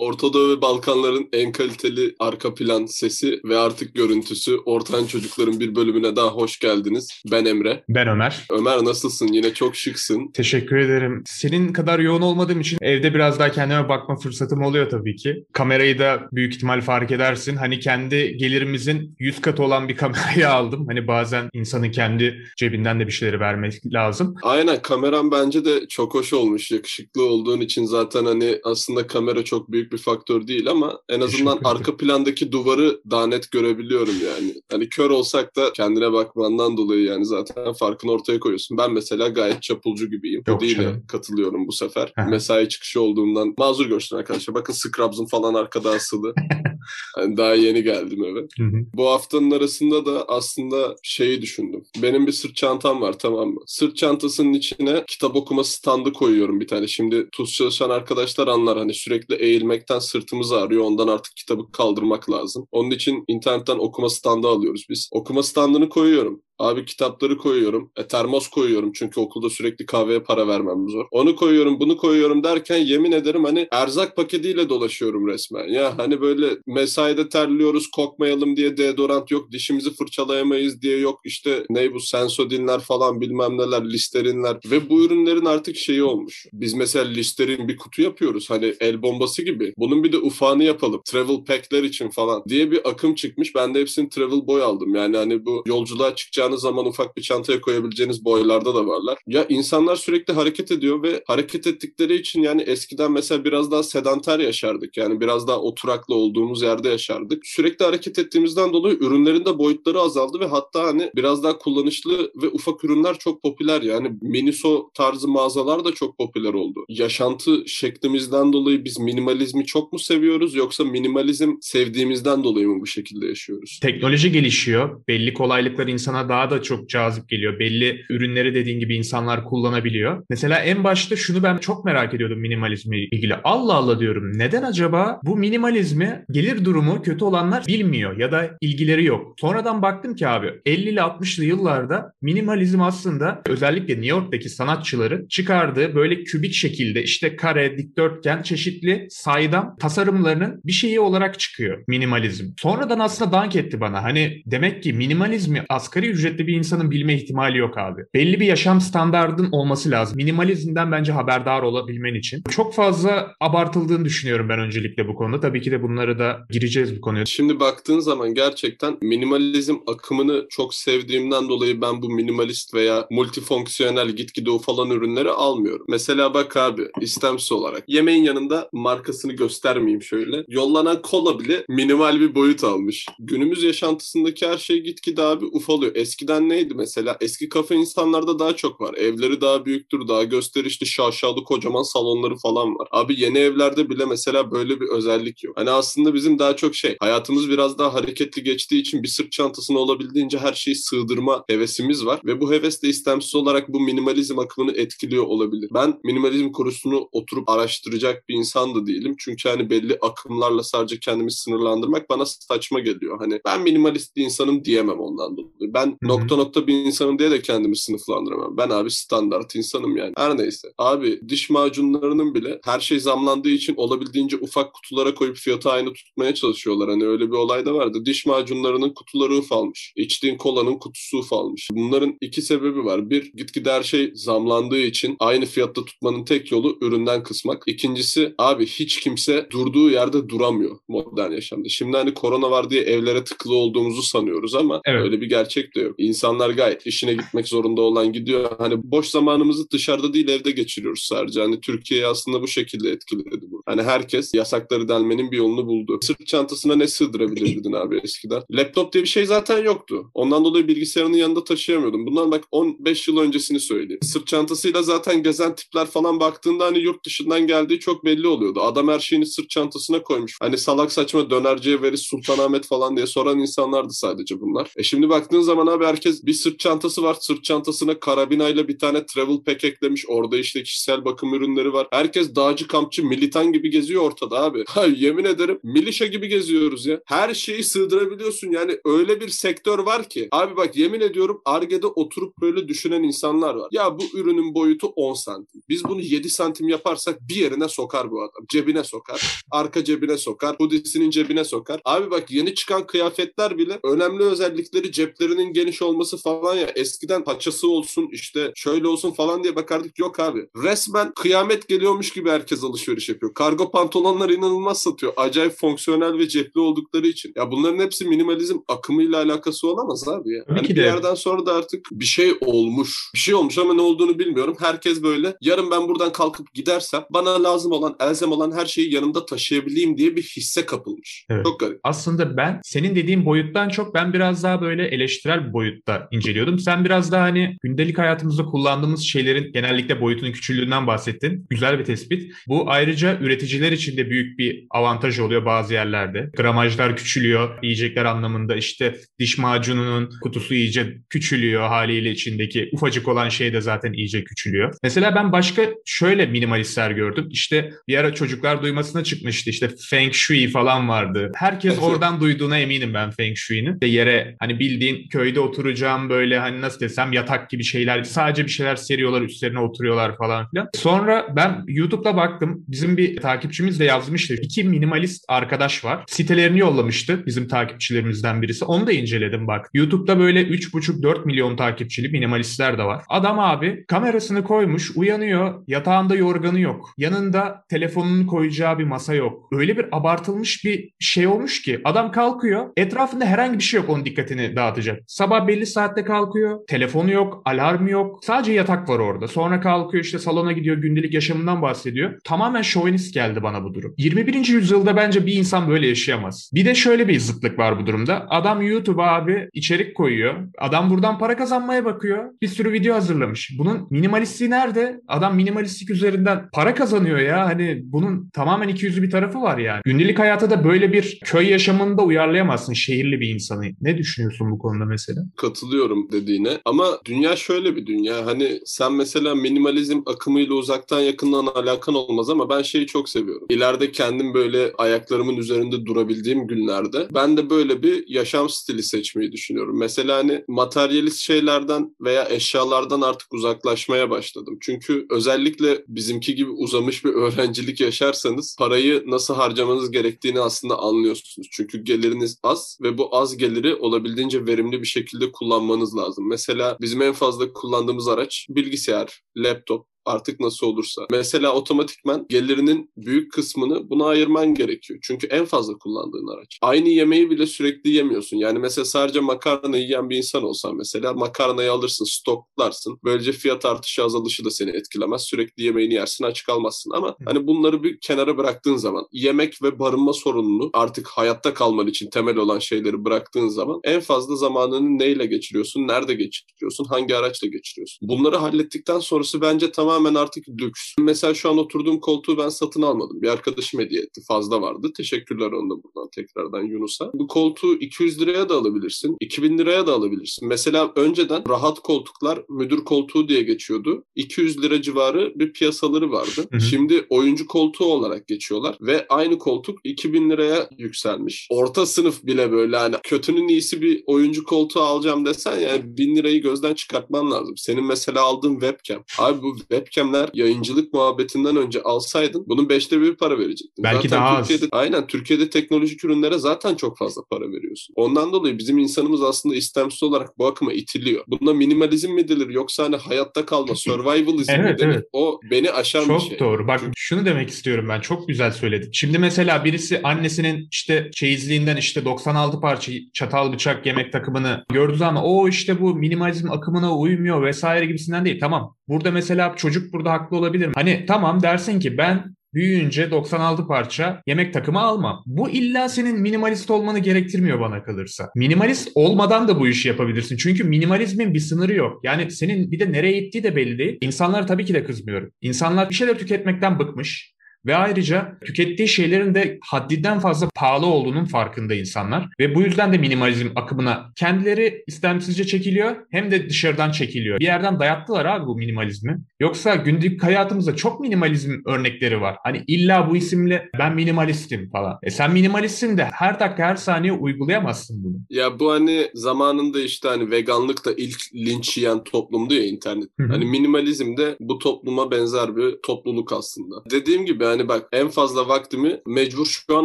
Orta Doğu ve Balkanların en kaliteli arka plan sesi ve artık görüntüsü Ortahan Çocukların bir bölümüne daha hoş geldiniz. Ben Emre. Ben Ömer. Ömer nasılsın? Yine çok şıksın. Teşekkür ederim. Senin kadar yoğun olmadığım için evde biraz daha kendime bakma fırsatım oluyor tabii ki. Kamerayı da büyük ihtimal fark edersin. Hani kendi gelirimizin 100 katı olan bir kamerayı aldım. Hani bazen insanın kendi cebinden de bir şeyleri vermek lazım. Aynen kameram bence de çok hoş olmuş. Yakışıklı olduğun için zaten hani aslında kamera çok büyük bir faktör değil ama en azından arka plandaki duvarı daha net görebiliyorum yani. Hani kör olsak da kendine bakmandan dolayı yani zaten farkını ortaya koyuyorsun. Ben mesela gayet çapulcu gibiyim. Yok değil canım. katılıyorum bu sefer. Mesai çıkışı olduğumdan mazur görsün arkadaşlar. Bakın Scrubs'ın falan arkada asılı. Yani daha yeni geldim eve. Hı hı. Bu haftanın arasında da aslında şeyi düşündüm. Benim bir sırt çantam var tamam mı? Sırt çantasının içine kitap okuma standı koyuyorum bir tane. Şimdi tuz çalışan arkadaşlar anlar hani sürekli eğilmekten sırtımız ağrıyor. Ondan artık kitabı kaldırmak lazım. Onun için internetten okuma standı alıyoruz biz. Okuma standını koyuyorum. Abi kitapları koyuyorum. E, termos koyuyorum çünkü okulda sürekli kahveye para vermem zor. Onu koyuyorum, bunu koyuyorum derken yemin ederim hani erzak paketiyle dolaşıyorum resmen. Ya hani böyle mesaide terliyoruz kokmayalım diye deodorant yok, dişimizi fırçalayamayız diye yok. İşte ne bu sensodinler falan bilmem neler, listerinler ve bu ürünlerin artık şeyi olmuş. Biz mesela listerin bir kutu yapıyoruz hani el bombası gibi. Bunun bir de ufağını yapalım. Travel pack'ler için falan diye bir akım çıkmış. Ben de hepsini travel boy aldım. Yani hani bu yolculuğa çıkacağınız zaman ufak bir çantaya koyabileceğiniz boylarda da varlar. Ya insanlar sürekli hareket ediyor ve hareket ettikleri için yani eskiden mesela biraz daha sedanter yaşardık. Yani biraz daha oturaklı olduğumuz yerde yaşardık. Sürekli hareket ettiğimizden dolayı ürünlerin de boyutları azaldı ve hatta hani biraz daha kullanışlı ve ufak ürünler çok popüler. Yani Miniso tarzı mağazalar da çok popüler oldu. Yaşantı şeklimizden dolayı biz minimalizmi çok mu seviyoruz yoksa minimalizm sevdiğimizden dolayı mı bu şekilde yaşıyoruz? Teknoloji gelişiyor. Belli kolaylıklar insana daha da çok cazip geliyor. Belli ürünleri dediğin gibi insanlar kullanabiliyor. Mesela en başta şunu ben çok merak ediyordum minimalizmle ilgili. Allah Allah diyorum. Neden acaba bu minimalizmi gelir durumu kötü olanlar bilmiyor ya da ilgileri yok. Sonradan baktım ki abi 50'li 60'lı yıllarda minimalizm aslında özellikle New York'taki sanatçıların çıkardığı böyle kübik şekilde işte kare, dikdörtgen çeşitli saydam tasarımlarının bir şeyi olarak çıkıyor minimalizm. Sonradan aslında dank etti bana. Hani demek ki minimalizmi asgari ücretli bir insanın bilme ihtimali yok abi. Belli bir yaşam standardın olması lazım. Minimalizmden bence haberdar olabilmen için. Çok fazla abartıldığını düşünüyorum ben öncelikle bu konuda. Tabii ki de bunları da gireceğiz bu konuya. Şimdi baktığın zaman gerçekten minimalizm akımını çok sevdiğimden dolayı ben bu minimalist veya multifonksiyonel gitgide ufalan ürünleri almıyorum. Mesela bak abi istemsiz olarak yemeğin yanında markasını göstermeyeyim şöyle. Yollanan kola bile minimal bir boyut almış. Günümüz yaşantısındaki her şey gitgide abi ufalıyor. Eskiden neydi mesela? Eski kafe insanlarda daha çok var. Evleri daha büyüktür, daha gösterişli, şaşalı kocaman salonları falan var. Abi yeni evlerde bile mesela böyle bir özellik yok. Hani aslında bizim daha çok şey, hayatımız biraz daha hareketli geçtiği için bir sırt çantasına olabildiğince her şeyi sığdırma hevesimiz var. Ve bu heves de istemsiz olarak bu minimalizm akımını etkiliyor olabilir. Ben minimalizm konusunu oturup araştıracak bir insan da değilim. Çünkü hani belli akımlarla sadece kendimi sınırlandırmak bana saçma geliyor. Hani ben minimalist bir insanım diyemem ondan dolayı. Ben hı. nokta nokta bir insanım diye de kendimi sınıflandıramam. Ben abi standart insanım yani. Her neyse. Abi diş macunlarının bile her şey zamlandığı için olabildiğince ufak kutulara koyup fiyatı aynı tutmaya çalışıyorlar. Hani öyle bir olay da vardı. Diş macunlarının kutuları ufalmış. İçtiğin kolanın kutusu ufalmış. Bunların iki sebebi var. Bir, gitgide her şey zamlandığı için aynı fiyatta tutmanın tek yolu üründen kısmak. İkincisi abi hiç kimse durduğu yerde duramıyor modern yaşamda. Şimdi hani korona var diye evlere tıkılı olduğumuzu sanıyoruz ama Evet. öyle bir gerçek de yok. İnsanlar gayet işine gitmek zorunda olan gidiyor. Hani boş zamanımızı dışarıda değil evde geçiriyoruz sadece. Hani Türkiye'yi aslında bu şekilde etkiledi bu. Hani herkes yasakları delmenin bir yolunu buldu. Sırt çantasına ne sığdırabilirdin abi eskiden? Laptop diye bir şey zaten yoktu. Ondan dolayı bilgisayarının yanında taşıyamıyordum. Bundan bak 15 yıl öncesini söyleyeyim. Sırt çantasıyla zaten gezen tipler falan baktığında hani yurt dışından geldiği çok belli oluyordu. Adam her şeyini sırt çantasına koymuş. Hani salak saçma dönerciye veri Sultanahmet falan diye soran insanlardı sadece bunlar. E şimdi baktığın zaman abi herkes bir sırt çantası var. Sırt çantasına karabinayla bir tane travel pack eklemiş. Orada işte kişisel bakım ürünleri var. Herkes dağcı, kampçı, militan gibi geziyor ortada abi. Ha, yemin ederim milişa gibi geziyoruz ya. Her şeyi sığdırabiliyorsun. Yani öyle bir sektör var ki. Abi bak yemin ediyorum Arge'de oturup böyle düşünen insanlar var. Ya bu ürünün boyutu 10 santim. Biz bunu 7 santim yaparsak bir yerine sokar bu adam. Cebine sokar. Arka cebine sokar. Hoodie'sinin cebine sokar. Abi bak yeni çıkan kıyafetler bile önemli özellikleri ceplerinin geniş olması falan ya. Eskiden paçası olsun işte şöyle olsun falan diye bakardık. Yok abi. Resmen kıyamet geliyormuş gibi herkes alışveriş yapıyor. Kargo pantolonlar inanılmaz satıyor. Acayip fonksiyonel ve cepli oldukları için. Ya bunların hepsi minimalizm akımıyla alakası olamaz abi ya. Tabii Hani ki bir de. yerden sonra da artık bir şey olmuş. Bir şey olmuş ama ne olduğunu bilmiyorum. Herkes böyle yarın ben buradan kalkıp gidersem bana lazım olan, elzem olan her şeyi yanımda taşıyabileyim diye bir hisse kapılmış. Evet. Çok garip. Aslında ben senin dediğin boyuttan çok ben biraz daha böyle eleştirel bir boyutta inceliyordum. Sen biraz daha hani gündelik hayatımızda kullandığımız şeylerin genellikle boyutunun küçüklüğünden bahsettin. Güzel bir tespit. Bu ayrıca üreticiler için de büyük bir avantaj oluyor bazı yerlerde. Gramajlar küçülüyor. Yiyecekler anlamında işte diş macununun kutusu iyice küçülüyor haliyle içindeki. Ufacık olan şey de zaten iyice küçülüyor. Mesela ben başka şöyle minimalistler gördüm. İşte bir ara çocuklar duymasına çıkmıştı. İşte Feng Shui falan vardı. Herkes oradan duyduğuna eminim ben Feng Shui'nin. İşte yere hani bildiğin köyde oturacağım böyle hani nasıl desem yatak gibi şeyler. Sadece bir şeyler seriyorlar üstlerine oturuyorlar falan filan. Sonra ben YouTube'da baktım. Bizim bir takipçimiz de yazmıştı. İki minimalist arkadaş var. Sitelerini yollamıştı bizim takipçilerimizden birisi. Onu da inceledim bak. YouTube'da böyle 3,5-4 milyon takipçili minimalistler de var. Adam abi kamerasını koymuş, uyanıyor, yatağında yorganı yok. Yanında telefonunu koyacağı bir masa yok. Öyle bir abartılmış bir şey olmuş ki adam kalkıyor. Etrafında herhangi bir şey yok onun dikkatini dağıtacak. Sabah belli saatte kalkıyor. Telefonu yok, alarmı yok. Sadece yatak var orada. Sonra kalkıyor işte salona gidiyor, gündelik yaşamından bahsediyor. Tamamen şovenist geldi bana bu durum. 21. yüzyılda bence bir insan böyle yaşayamaz. Bir de şöyle bir zıtlık var bu durumda. Adam YouTube'a abi içerik koyuyor. Adam buradan para kazanmaya bakıyor. Bir sürü video hazırlamış. Bunun minimalistliği nerede? Adam minimalistlik üzerinden para kazanıyor ya. Hani bunun tamamen iki yüzlü bir tarafı var yani. Gündelik hayata da böyle bir köy yaşamında uyarlayamazsın şehirli bir insanı. Ne düşünüyorsun bu konuda mesela? Katılıyorum dediğine ama dünya şöyle bir dünya hani sen mesela minimalizm akımıyla uzaktan yakından alakan olmaz ama ben şeyi çok seviyorum. İleride kendim böyle ayaklarımın üzerinde durabildiğim günlerde ben de böyle bir yaşam stili seçmeyi düşünüyorum. Mesela hani materyalist şeylerden veya eşyalardan artık uzaklaşmaya başladım. Çünkü özellikle bizimki gibi uzamış bir öğrencilik yaşarsanız parayı nasıl harcamanız gerektiğini aslında anlıyorsunuz. Çünkü geliriniz az ve bu az geliri olabildiğince verimli bir şekilde kullanmanız lazım. Mesela bizim en fazla kullandığımız araç bilgisayar, laptop, artık nasıl olursa. Mesela otomatikman gelirinin büyük kısmını buna ayırman gerekiyor. Çünkü en fazla kullandığın araç. Aynı yemeği bile sürekli yemiyorsun. Yani mesela sadece makarna yiyen bir insan olsan mesela makarnayı alırsın, stoklarsın. Böylece fiyat artışı azalışı da seni etkilemez. Sürekli yemeğini yersin, aç kalmazsın. Ama hani bunları bir kenara bıraktığın zaman yemek ve barınma sorununu artık hayatta kalman için temel olan şeyleri bıraktığın zaman en fazla zamanını neyle geçiriyorsun, nerede geçiriyorsun, hangi araçla geçiriyorsun. Bunları hallettikten sonrası bence tamamen artık lüks. Mesela şu an oturduğum koltuğu ben satın almadım. Bir arkadaşım hediye etti. Fazla vardı. Teşekkürler onda buradan tekrardan Yunus'a. Bu koltuğu 200 liraya da alabilirsin. 2000 liraya da alabilirsin. Mesela önceden rahat koltuklar müdür koltuğu diye geçiyordu. 200 lira civarı bir piyasaları vardı. Hı hı. Şimdi oyuncu koltuğu olarak geçiyorlar ve aynı koltuk 2000 liraya yükselmiş. Orta sınıf bile böyle hani kötünün iyisi bir oyuncu koltuğu alacağım desen yani 1000 lirayı gözden çıkartman lazım. Senin mesela aldığın webcam. Abi bu webcamler yayıncılık muhabbetinden önce alsaydın bunun beşte bir para verecektin. Belki zaten daha az. Türkiye'de, Aynen Türkiye'de teknolojik ürünlere zaten çok fazla para veriyorsun. Ondan dolayı bizim insanımız aslında istemsiz olarak bu akıma itiliyor. Buna minimalizm mi denir yoksa hani hayatta kalma, survivalism mi Evet, denir? evet. O beni aşan bir Çok şey. doğru. Bak şunu demek istiyorum ben. Çok güzel söyledin. Şimdi mesela birisi annesinin işte çeyizliğinden işte 96 parça çatal bıçak yemek takımını gördüğü zaman o işte bu minimalizm akımına uymuyor vesaire gibisinden değil. Tamam. Burada mesela çocuk burada haklı olabilir? Hani tamam dersin ki ben büyüyünce 96 parça yemek takımı almam. Bu illa senin minimalist olmanı gerektirmiyor bana kalırsa. Minimalist olmadan da bu işi yapabilirsin. Çünkü minimalizmin bir sınırı yok. Yani senin bir de nereye gittiği de belli değil. İnsanlar tabii ki de kızmıyorum. İnsanlar bir şeyler tüketmekten bıkmış. Ve ayrıca tükettiği şeylerin de haddinden fazla pahalı olduğunun farkında insanlar. Ve bu yüzden de minimalizm akımına kendileri istemsizce çekiliyor hem de dışarıdan çekiliyor. Bir yerden dayattılar abi bu minimalizmi. Yoksa günlük hayatımızda çok minimalizm örnekleri var. Hani illa bu isimle ben minimalistim falan. E sen minimalistsin de her dakika her saniye uygulayamazsın bunu. Ya bu hani zamanında işte hani veganlık da ilk linç yiyen toplumdu ya internet. Hani minimalizm de bu topluma benzer bir topluluk aslında. Dediğim gibi hani bak en fazla vaktimi mecbur şu an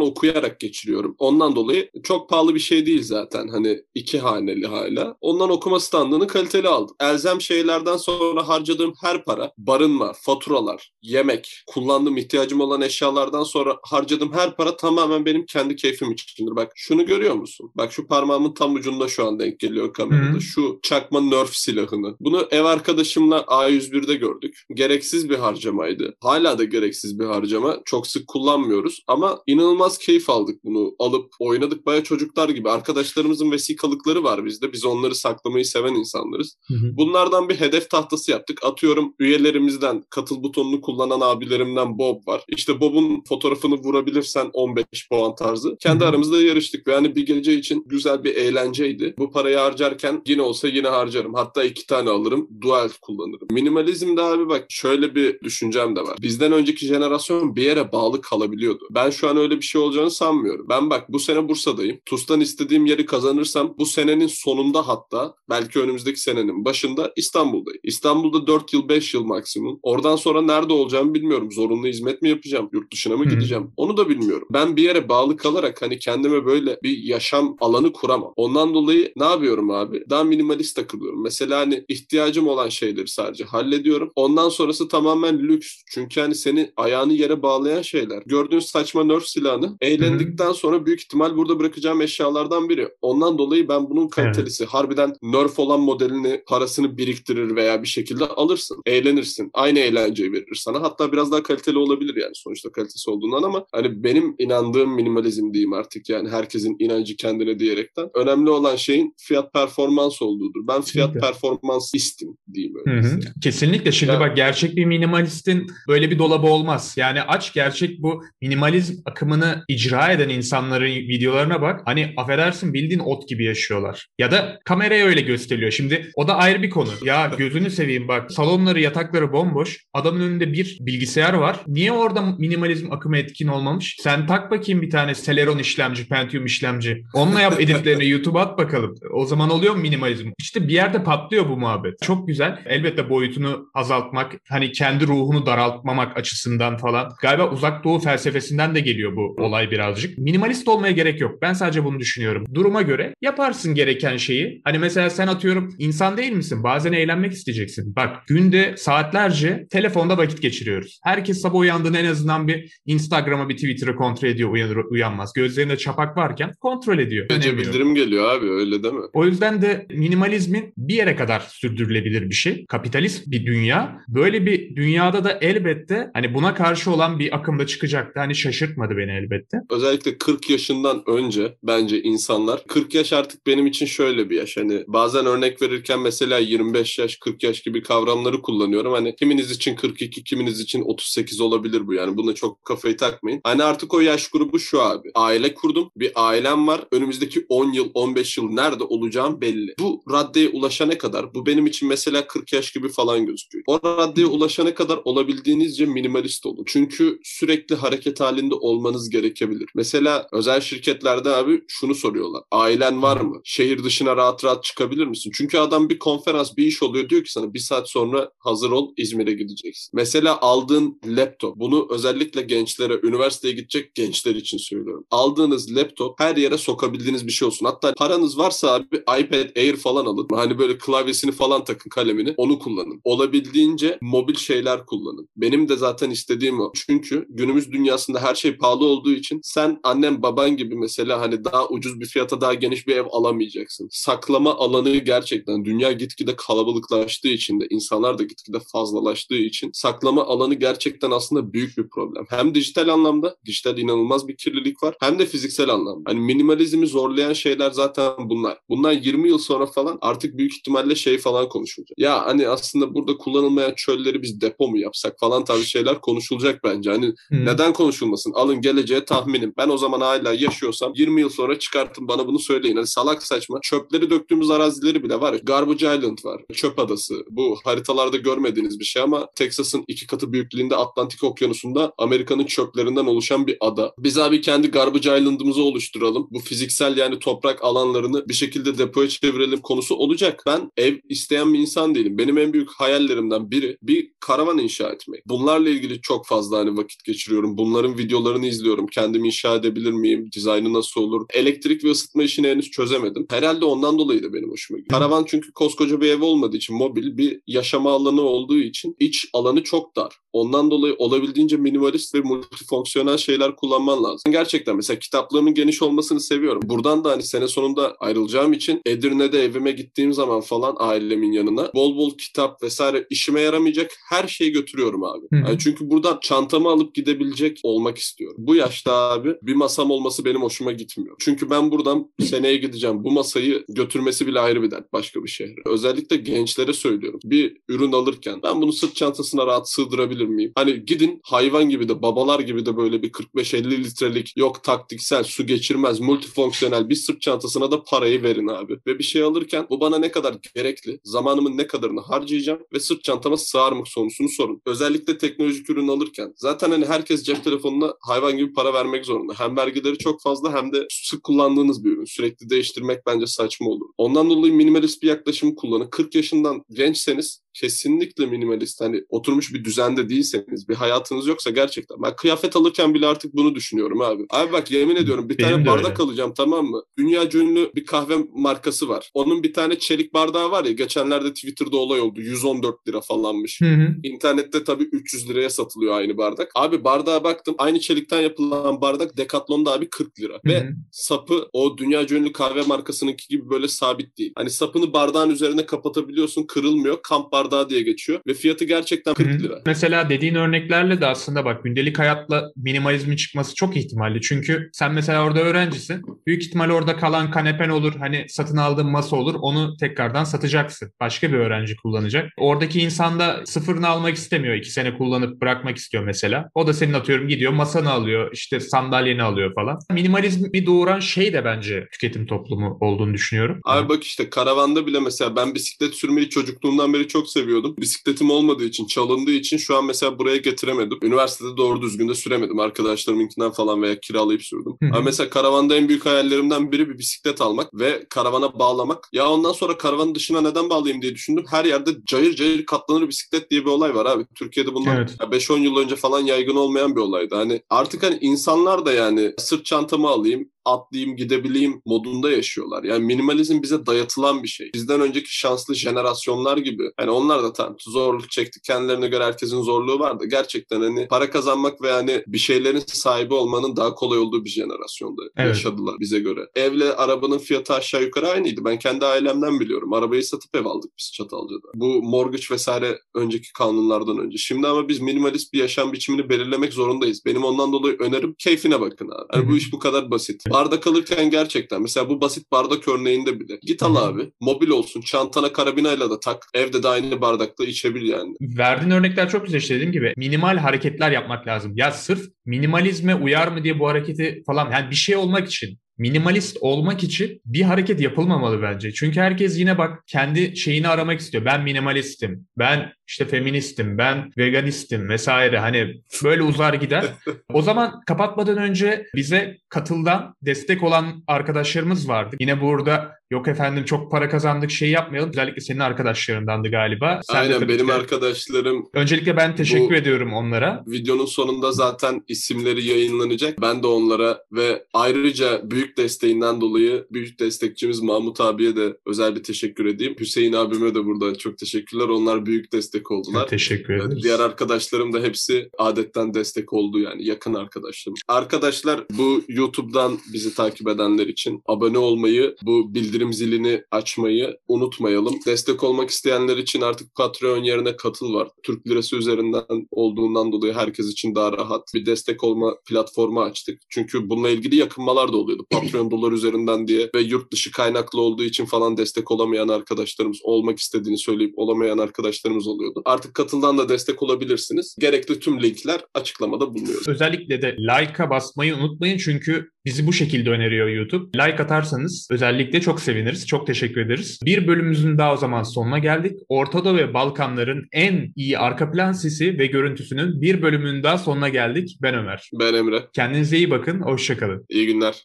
okuyarak geçiriyorum. Ondan dolayı çok pahalı bir şey değil zaten. Hani iki haneli hala. Ondan okuma standını kaliteli aldım. Elzem şeylerden sonra harcadığım her para, barınma, faturalar, yemek, kullandığım ihtiyacım olan eşyalardan sonra harcadığım her para tamamen benim kendi keyfim içindir. Bak şunu görüyor musun? Bak şu parmağımın tam ucunda şu an denk geliyor kamerada. Hı hı. Şu çakma Nerf silahını. Bunu ev arkadaşımla A101'de gördük. Gereksiz bir harcamaydı. Hala da gereksiz bir harcama. Çok sık kullanmıyoruz ama inanılmaz keyif aldık bunu alıp oynadık baya çocuklar gibi. Arkadaşlarımızın vesikalıkları var bizde. Biz onları saklamayı seven insanlarız. Bunlardan bir hedef tahtası yaptık. Atıyorum üyelerimizden katıl butonunu kullanan abilerimden Bob var. İşte Bob'un fotoğrafını vurabilirsen 15 puan tarzı. Kendi Hı hı. aramızda yarıştık ve hani bir gece için güzel bir eğlenceydi. Bu parayı harcarken yine olsa yine harcarım. Hatta iki tane alırım. Dual kullanırım. Minimalizmde abi bak şöyle bir düşüncem de var. Bizden önceki jenerasyon bir yere bağlı kalabiliyordu. Ben şu an öyle bir şey olacağını sanmıyorum. Ben bak bu sene Bursa'dayım. TUS'tan istediğim yeri kazanırsam bu senenin sonunda hatta belki önümüzdeki senenin başında İstanbul'dayım. İstanbul'da 4 yıl 5 yıl maksimum. Oradan sonra nerede olacağımı bilmiyorum. Zorunlu hizmet mi yapacağım? Yurt dışına mı Hı. gideceğim? Onu da bilmiyorum. Ben bir yere bağlı kalarak hani kendime böyle bir yaşam alanı kuramam. Ondan dolayı ne yapıyorum abi? Daha minimalist takılıyorum. Mesela hani ihtiyacım olan şeyleri sadece hallediyorum. Ondan sonrası tamamen lüks. Çünkü hani seni ayağını yere bağlayan şeyler. Gördüğün saçma nerf silahını eğlendikten sonra büyük ihtimal burada bırakacağım eşyalardan biri. Ondan dolayı ben bunun kalitelisi harbiden nerf olan modelini parasını biriktirir veya bir şekilde alırsın. Eğlenirsin. Aynı eğlenceyi verir sana. Hatta biraz daha kaliteli olabilir yani sonuçta kalitesi olduğundan ama hani benim inandığım minimalizm diyeyim artık yani herkesin inancı kendine diyerekten. Önemli olan şeyin fiyat performans olduğudur. Ben fiyat Kesinlikle. performans istim diyeyim Hı öyle. Kesinlikle. Şimdi Ya- bak gerçek bir minimalistin böyle bir dolabı olmaz. Yani aç gerçek bu minimalizm akımını icra eden insanların videolarına bak. Hani affedersin bildiğin ot gibi yaşıyorlar. Ya da kameraya öyle gösteriliyor. Şimdi o da ayrı bir konu. Ya gözünü seveyim bak salonları yatakları bomboş. Adamın önünde bir bilgisayar var. Niye orada minimalizm akımı etkin olmamış? Sen tak bakayım bir tane Celeron işlemci, Pentium işlemci. Onunla yap editlerini YouTube'a at bakalım. O zaman oluyor mu minimalizm? İşte bir yerde patlıyor bu muhabbet. Çok güzel. Elbette boyutunu azaltmak, hani kendi ruhunu daraltmamak açısından falan. Galiba uzak doğu felsefesinden de geliyor bu olay birazcık. Minimalist olmaya gerek yok. Ben sadece bunu düşünüyorum. Duruma göre yaparsın gereken şeyi. Hani mesela sen atıyorum insan değil misin? Bazen eğlenmek isteyeceksin. Bak günde saatlerce telefonda vakit geçiriyoruz. Herkes sabah uyandığında en azından bir Instagram'a bir Twitter'ı kontrol ediyor uyanır uyanmaz. Gözlerinde çapak varken kontrol ediyor. Yok. bildirim geliyor abi öyle değil mi? O yüzden de minimalizmin bir yere kadar sürdürülebilir bir şey. Kapitalist bir dünya. Böyle bir dünyada da elbette hani buna karşı olan bir akımda çıkacaktı. Hani şaşırtmadı beni elbette. özellikle 40 yaşından önce bence insanlar 40 yaş artık benim için şöyle bir yaş. Hani bazen örnek verirken mesela 25 yaş 40 yaş gibi kavramları kullanıyorum. Hani kiminiz için 42 kiminiz için 38 olabilir bu. Yani buna çok kafayı takmayın. Hani artık o yaş grubu şu abi. Aile kurdum bir ailem var. Önümüzdeki 10 yıl 15 yıl nerede olacağım belli. Bu raddeye ulaşana kadar bu benim için mesela 40 yaş gibi falan gözüküyor. O raddeye ulaşana kadar olabildiğinizce minimalist olun. Çünkü sürekli hareket halinde olmanız gerekebilir. Mesela özel şirketlerde abi şunu soruyorlar. Ailen var mı? Şehir dışına rahat rahat çıkabilir misin? Çünkü adam bir konferans, bir iş oluyor diyor ki sana bir saat sonra hazır ol İzmir'e gideceksin. Mesela aldığın laptop. Bunu özellikle gençlere, üniversiteye gidecek gençler için söylüyorum. Aldığınız laptop her yere sokabildiğiniz bir şey olsun. Hatta paranız varsa abi iPad Air falan alın. Hani böyle klavyesini falan takın kalemini. Onu kullanın. Olabildiğince mobil şeyler kullanın. Benim de zaten istediğim o. Çünkü günümüz dünyasında her şey pahalı olduğu için sen annen baban gibi mesela hani daha ucuz bir fiyata daha geniş bir ev alamayacaksın. Saklama alanı gerçekten dünya gitgide kalabalıklaştığı için de insanlar da gitgide fazlalaştığı için saklama alanı gerçekten aslında büyük bir problem. Hem dijital anlamda dijital inanılmaz bir kirlilik var hem de fiziksel anlamda. Hani minimalizmi zorlayan şeyler zaten bunlar. Bundan 20 yıl sonra falan artık büyük ihtimalle şey falan konuşulacak. Ya hani aslında burada kullanılmayan çölleri biz depo mu yapsak falan tarzı şeyler konuşulacak bence. Hani hmm. neden konuşulmasın? Alın geleceğe tahminim. Ben o zaman hala yaşıyorsam 20 yıl sonra çıkartın bana bunu söyleyin. Hani salak saçma. Çöpleri döktüğümüz arazileri bile var. Garbage Island var. Çöp adası. Bu haritalarda görmediğiniz bir şey ama Texas'ın iki katı büyüklüğünde Atlantik Okyanusu'nda Amerika'nın çöplerinden oluşan bir ada. Biz abi kendi Garbage Island'ımızı oluşturalım. Bu fiziksel yani toprak alanlarını bir şekilde depoya çevirelim konusu olacak. Ben ev isteyen bir insan değilim. Benim en büyük hayallerimden biri bir karavan inşa etmek. Bunlarla ilgili çok fazla hani vakit geçiriyorum. Bunların videolarını izliyorum. Kendim inşa edebilir miyim? Dizaynı nasıl olur? Elektrik ve ısıtma işini henüz çözemedim. Herhalde ondan dolayı da benim hoşuma gidiyor. Karavan çünkü koskoca bir ev olmadığı için mobil bir yaşama alanı olduğu için iç alanı çok dar. Ondan dolayı olabildiğince minimalist ve multifonksiyonel şeyler kullanman lazım. Gerçekten mesela kitaplığımın geniş olmasını seviyorum. Buradan da hani sene sonunda ayrılacağım için Edirne'de evime gittiğim zaman falan ailemin yanına bol bol kitap vesaire işime yaramayacak her şeyi götürüyorum abi. Yani çünkü buradan çantamı alıp gidebilecek olmak istiyorum. Bu yaşta abi bir masam olması benim hoşuma gitmiyor. Çünkü ben buradan seneye gideceğim. Bu masayı götürmesi bile ayrı bir dert başka bir şehre. Özellikle gençlere söylüyorum. Bir ürün alırken ben bunu sırt çantasına rahat sığdırabilir miyim? Hani gidin hayvan gibi de babalar gibi de böyle bir 45-50 litrelik yok taktiksel su geçirmez multifonksiyonel bir sırt çantasına da parayı verin abi. Ve bir şey alırken bu bana ne kadar gerekli, zamanımın ne kadarını harcayacağım ve sırt çantama sığar mı konusunu sorun. Özellikle teknolojik ürün alırken zaten hani herkes cep telefonuna hayvan gibi para vermek zorunda. Hem vergileri çok fazla hem de sık kullandığınız bir ürün. Sürekli değiştirmek bence saçma olur. Ondan dolayı minimalist bir yaklaşım kullanın. 40 yaşından gençseniz kesinlikle minimalist hani oturmuş bir düzende değilseniz bir hayatınız yoksa gerçekten ben kıyafet alırken bile artık bunu düşünüyorum abi. Abi bak yemin ediyorum bir Benim tane bardak öyle. alacağım tamam mı? Dünya ünlü bir kahve markası var. Onun bir tane çelik bardağı var ya geçenlerde Twitter'da olay oldu. 114 lira falanmış. Hı hı. İnternette tabii 300 liraya satılıyor aynı bardak. Abi bardağa baktım. Aynı çelikten yapılan bardak Decathlon'da abi 40 lira. Hı hı. Ve sapı o dünya ünlü kahve markasınınki gibi böyle sabit değil. Hani sapını bardağın üzerine kapatabiliyorsun kırılmıyor. Kamp bardağı bardağı diye geçiyor ve fiyatı gerçekten 40 lira. Mesela dediğin örneklerle de aslında bak gündelik hayatla minimalizmin çıkması çok ihtimalli. Çünkü sen mesela orada öğrencisin. Büyük ihtimal orada kalan kanepen olur. Hani satın aldığın masa olur. Onu tekrardan satacaksın. Başka bir öğrenci kullanacak. Oradaki insan da sıfırını almak istemiyor. iki sene kullanıp bırakmak istiyor mesela. O da senin atıyorum gidiyor masanı alıyor. işte sandalyeni alıyor falan. Minimalizmi doğuran şey de bence tüketim toplumu olduğunu düşünüyorum. Abi bak işte karavanda bile mesela ben bisiklet sürmeyi çocukluğumdan beri çok seviyordum. Bisikletim olmadığı için, çalındığı için şu an mesela buraya getiremedim. Üniversitede doğru düzgün de süremedim. Arkadaşlarımınkinden falan veya kiralayıp sürdüm. Ama mesela karavanda en büyük hayallerimden biri bir bisiklet almak ve karavana bağlamak. Ya ondan sonra karavanın dışına neden bağlayayım diye düşündüm. Her yerde cayır cayır katlanır bisiklet diye bir olay var abi. Türkiye'de bunlar evet. 5-10 yıl önce falan yaygın olmayan bir olaydı. Hani artık hani insanlar da yani sırt çantamı alayım, atlayayım gidebileyim modunda yaşıyorlar. Yani minimalizm bize dayatılan bir şey. Bizden önceki şanslı jenerasyonlar gibi. Hani onlar da tam zorluk çekti. Kendilerine göre herkesin zorluğu vardı. Gerçekten hani para kazanmak ve hani bir şeylerin sahibi olmanın daha kolay olduğu bir jenerasyonda evet. yaşadılar bize göre. Evle arabanın fiyatı aşağı yukarı aynıydı. Ben kendi ailemden biliyorum. Arabayı satıp ev aldık biz Çatalca'da. Bu mortgage vesaire önceki kanunlardan önce. Şimdi ama biz minimalist bir yaşam biçimini belirlemek zorundayız. Benim ondan dolayı önerim keyfine bakın abi. Yani bu iş bu kadar basit bardak alırken gerçekten mesela bu basit bardak örneğinde bile git al abi mobil olsun çantana karabinayla da tak evde de aynı bardakla içebil yani. Verdiğin örnekler çok güzel işte dediğim gibi minimal hareketler yapmak lazım. Ya sırf minimalizme uyar mı diye bu hareketi falan yani bir şey olmak için minimalist olmak için bir hareket yapılmamalı bence. Çünkü herkes yine bak kendi şeyini aramak istiyor. Ben minimalistim, ben işte feministim, ben veganistim vesaire hani böyle uzar gider. o zaman kapatmadan önce bize katıldan destek olan arkadaşlarımız vardı. Yine burada yok efendim çok para kazandık şey yapmayalım. Özellikle senin arkadaşlarındandı galiba. Sen Aynen benim arkadaşlarım. Öncelikle ben teşekkür ediyorum onlara. Videonun sonunda zaten isimleri yayınlanacak. Ben de onlara ve ayrıca büyük desteğinden dolayı büyük destekçimiz Mahmut abiye de özel bir teşekkür edeyim. Hüseyin abime de burada çok teşekkürler. Onlar büyük destek oldular. Teşekkür ederim. Diğer arkadaşlarım da hepsi adetten destek oldu yani yakın arkadaşlarım. Arkadaşlar bu YouTube'dan bizi takip edenler için abone olmayı, bu bildirim zilini açmayı unutmayalım. Destek olmak isteyenler için artık Patreon yerine katıl var. Türk lirası üzerinden olduğundan dolayı herkes için daha rahat bir destek olma platformu açtık. Çünkü bununla ilgili yakınmalar da oluyordu. Patreon dolar üzerinden diye ve yurt dışı kaynaklı olduğu için falan destek olamayan arkadaşlarımız, olmak istediğini söyleyip olamayan arkadaşlarımız oluyordu. Artık katıldan da destek olabilirsiniz. Gerekli tüm linkler açıklamada bulunuyor. Özellikle de like'a basmayı unutmayın çünkü bizi bu şekilde öneriyor YouTube. Like atarsanız özellikle çok seviniriz. Çok teşekkür ederiz. Bir bölümümüzün daha o zaman sonuna geldik. Ortadoğu ve Balkanların en iyi arka plan sesi ve görüntüsünün bir bölümünün daha sonuna geldik. Ben Ömer. Ben Emre. Kendinize iyi bakın. Hoşçakalın. İyi günler.